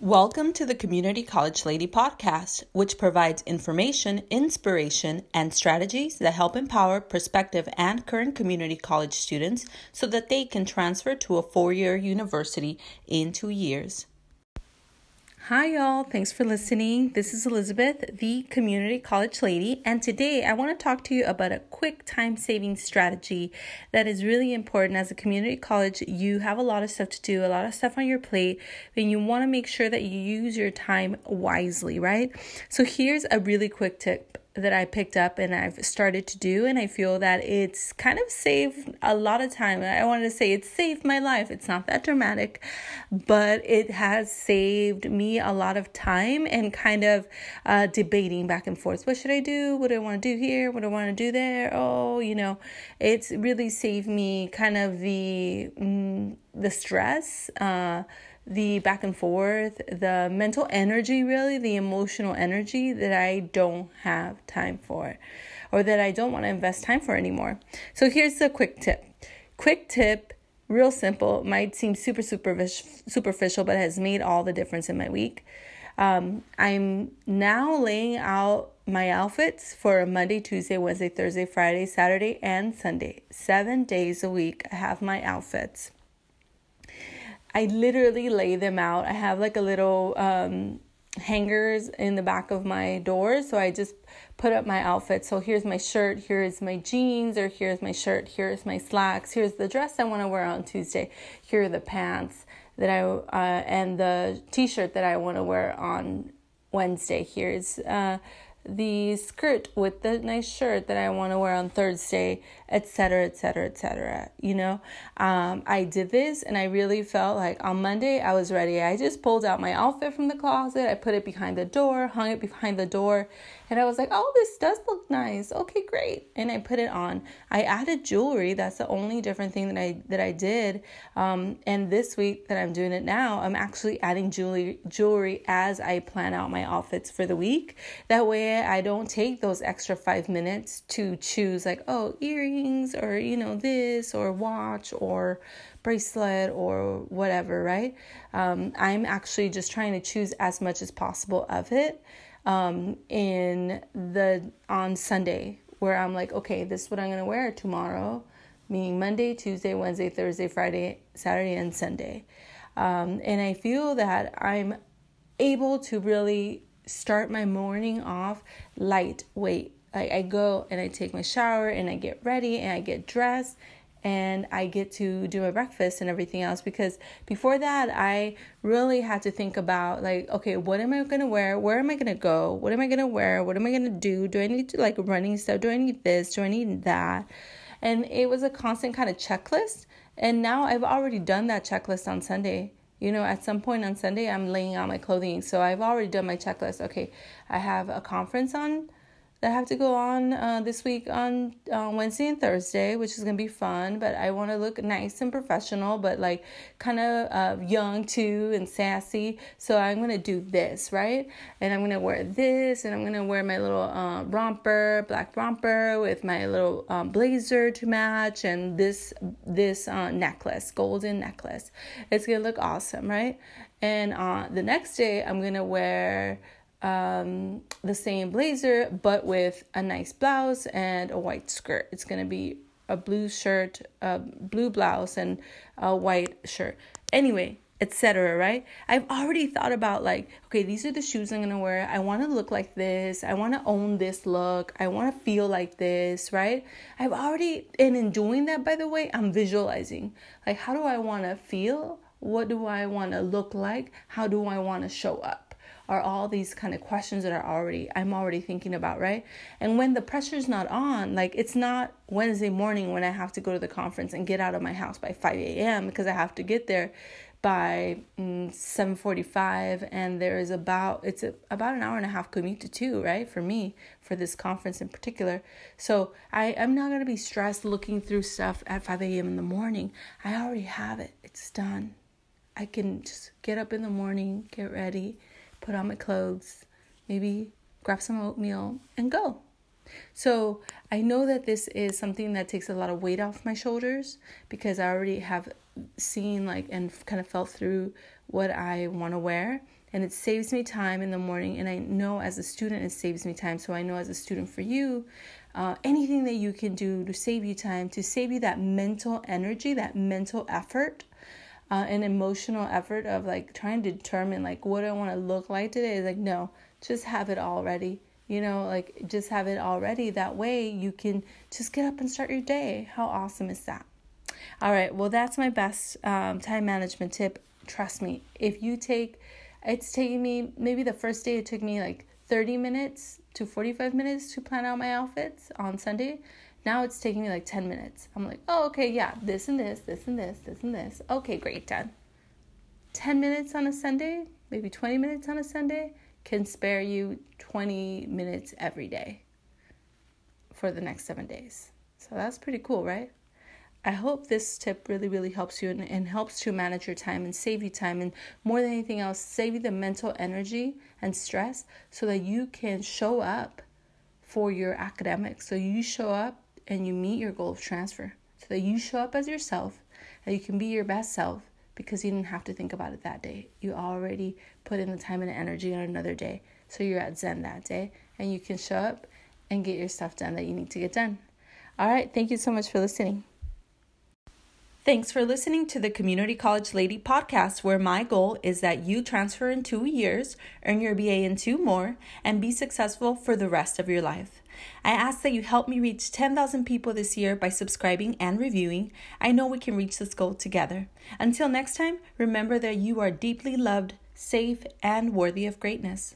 Welcome to the Community College Lady podcast, which provides information, inspiration, and strategies that help empower prospective and current community college students so that they can transfer to a four year university in two years. Hi, y'all. Thanks for listening. This is Elizabeth, the community college lady, and today I want to talk to you about a quick time saving strategy that is really important. As a community college, you have a lot of stuff to do, a lot of stuff on your plate, and you want to make sure that you use your time wisely, right? So, here's a really quick tip that I picked up and I've started to do, and I feel that it's kind of saved a lot of time. I wanted to say it saved my life. It's not that dramatic, but it has saved me a lot of time and kind of uh, debating back and forth. What should I do? What do I want to do here? What do I want to do there? Oh, you know, it's really saved me kind of the mm, the stress. Uh, the back and forth, the mental energy, really, the emotional energy that I don't have time for or that I don't want to invest time for anymore. So here's the quick tip. Quick tip, real simple, might seem super superficial, but has made all the difference in my week. Um, I'm now laying out my outfits for Monday, Tuesday, Wednesday, Thursday, Friday, Saturday, and Sunday. Seven days a week, I have my outfits. I literally lay them out. I have like a little um, hangers in the back of my door. So I just put up my outfit. So here's my shirt, here's my jeans, or here's my shirt, here's my slacks, here's the dress I want to wear on Tuesday, here are the pants that I, uh, and the t shirt that I want to wear on Wednesday. Here's, uh, the skirt with the nice shirt that I want to wear on Thursday, etc., etc., etc. You know, um, I did this and I really felt like on Monday I was ready. I just pulled out my outfit from the closet, I put it behind the door, hung it behind the door, and I was like, oh, this does look nice. Okay, great. And I put it on. I added jewelry. That's the only different thing that I that I did. Um, and this week that I'm doing it now, I'm actually adding jewelry jewelry as I plan out my outfits for the week. That way I don't take those extra five minutes to choose like, oh, earrings or you know, this or watch or bracelet or whatever, right? Um, I'm actually just trying to choose as much as possible of it um, in the on Sunday where I'm like, okay, this is what I'm gonna wear tomorrow, meaning Monday, Tuesday, Wednesday, Thursday, Friday, Saturday, and Sunday. Um, and I feel that I'm able to really start my morning off lightweight. I, I go and I take my shower and I get ready and I get dressed and I get to do my breakfast and everything else because before that I really had to think about like okay what am I gonna wear? Where am I gonna go? What am I gonna wear? What am I gonna do? Do I need to like running stuff? Do I need this? Do I need that? And it was a constant kind of checklist. And now I've already done that checklist on Sunday. You know at some point on Sunday I'm laying out my clothing. So I've already done my checklist. Okay I have a conference on that have to go on uh, this week on uh, Wednesday and Thursday, which is gonna be fun. But I want to look nice and professional, but like kind of uh, young too and sassy. So I'm gonna do this right, and I'm gonna wear this, and I'm gonna wear my little uh, romper, black romper with my little um, blazer to match, and this this uh, necklace, golden necklace. It's gonna look awesome, right? And uh, the next day, I'm gonna wear um, the same blazer but with a nice blouse and a white skirt. It's gonna be a blue shirt, a blue blouse, and a white shirt. Anyway, etc. Right? I've already thought about like, okay, these are the shoes I'm gonna wear. I want to look like this. I want to own this look. I want to feel like this. Right? I've already, and in doing that, by the way, I'm visualizing like, how do I want to feel? What do I want to look like? How do I want to show up? Are all these kind of questions that are already I'm already thinking about, right? And when the pressure's not on, like it's not Wednesday morning when I have to go to the conference and get out of my house by 5 a.m. because I have to get there by mm, 7:45 and there is about it's a, about an hour and a half commute to two right for me for this conference in particular so I I'm not going to be stressed looking through stuff at 5 a.m. in the morning I already have it it's done I can just get up in the morning get ready put on my clothes, maybe grab some oatmeal, and go. So I know that this is something that takes a lot of weight off my shoulders because I already have seen like and kind of felt through what I want to wear and it saves me time in the morning. And I know as a student, it saves me time. So I know as a student for you, uh, anything that you can do to save you time, to save you that mental energy, that mental effort. Uh, an emotional effort of like trying to determine like what I want to look like today is like no, just have it all ready you know like just have it all ready that way you can just get up and start your day. How awesome is that? All right well that's my best um, time management tip. Trust me if you take it's taking me maybe the first day it took me like 30 minutes to 45 minutes to plan out my outfits on sunday now it's taking me like 10 minutes i'm like oh okay yeah this and this this and this this and this okay great done 10 minutes on a sunday maybe 20 minutes on a sunday can spare you 20 minutes every day for the next seven days. So that's pretty cool, right? I hope this tip really, really helps you and, and, helps to manage your time and save you time. And more than anything else, save you the mental energy and stress so that you can show up for your academics. So you show up and you meet your goal of transfer. So that you show up as yourself and you can be your best self because you didn't have to think about it that day. You already put in the time and energy on another day. So you're at Zen that day and you can show up and get your stuff done that you need to get done. All right, thank you so much for listening. Thanks for listening to the Community College Lady podcast, where my goal is that you transfer in two years, earn your BA in two more, and be successful for the rest of your life. I ask that you help me reach 10,000 people this year by subscribing and reviewing. I know we can reach this goal together. Until next time, remember that you are deeply loved, safe, and worthy of greatness.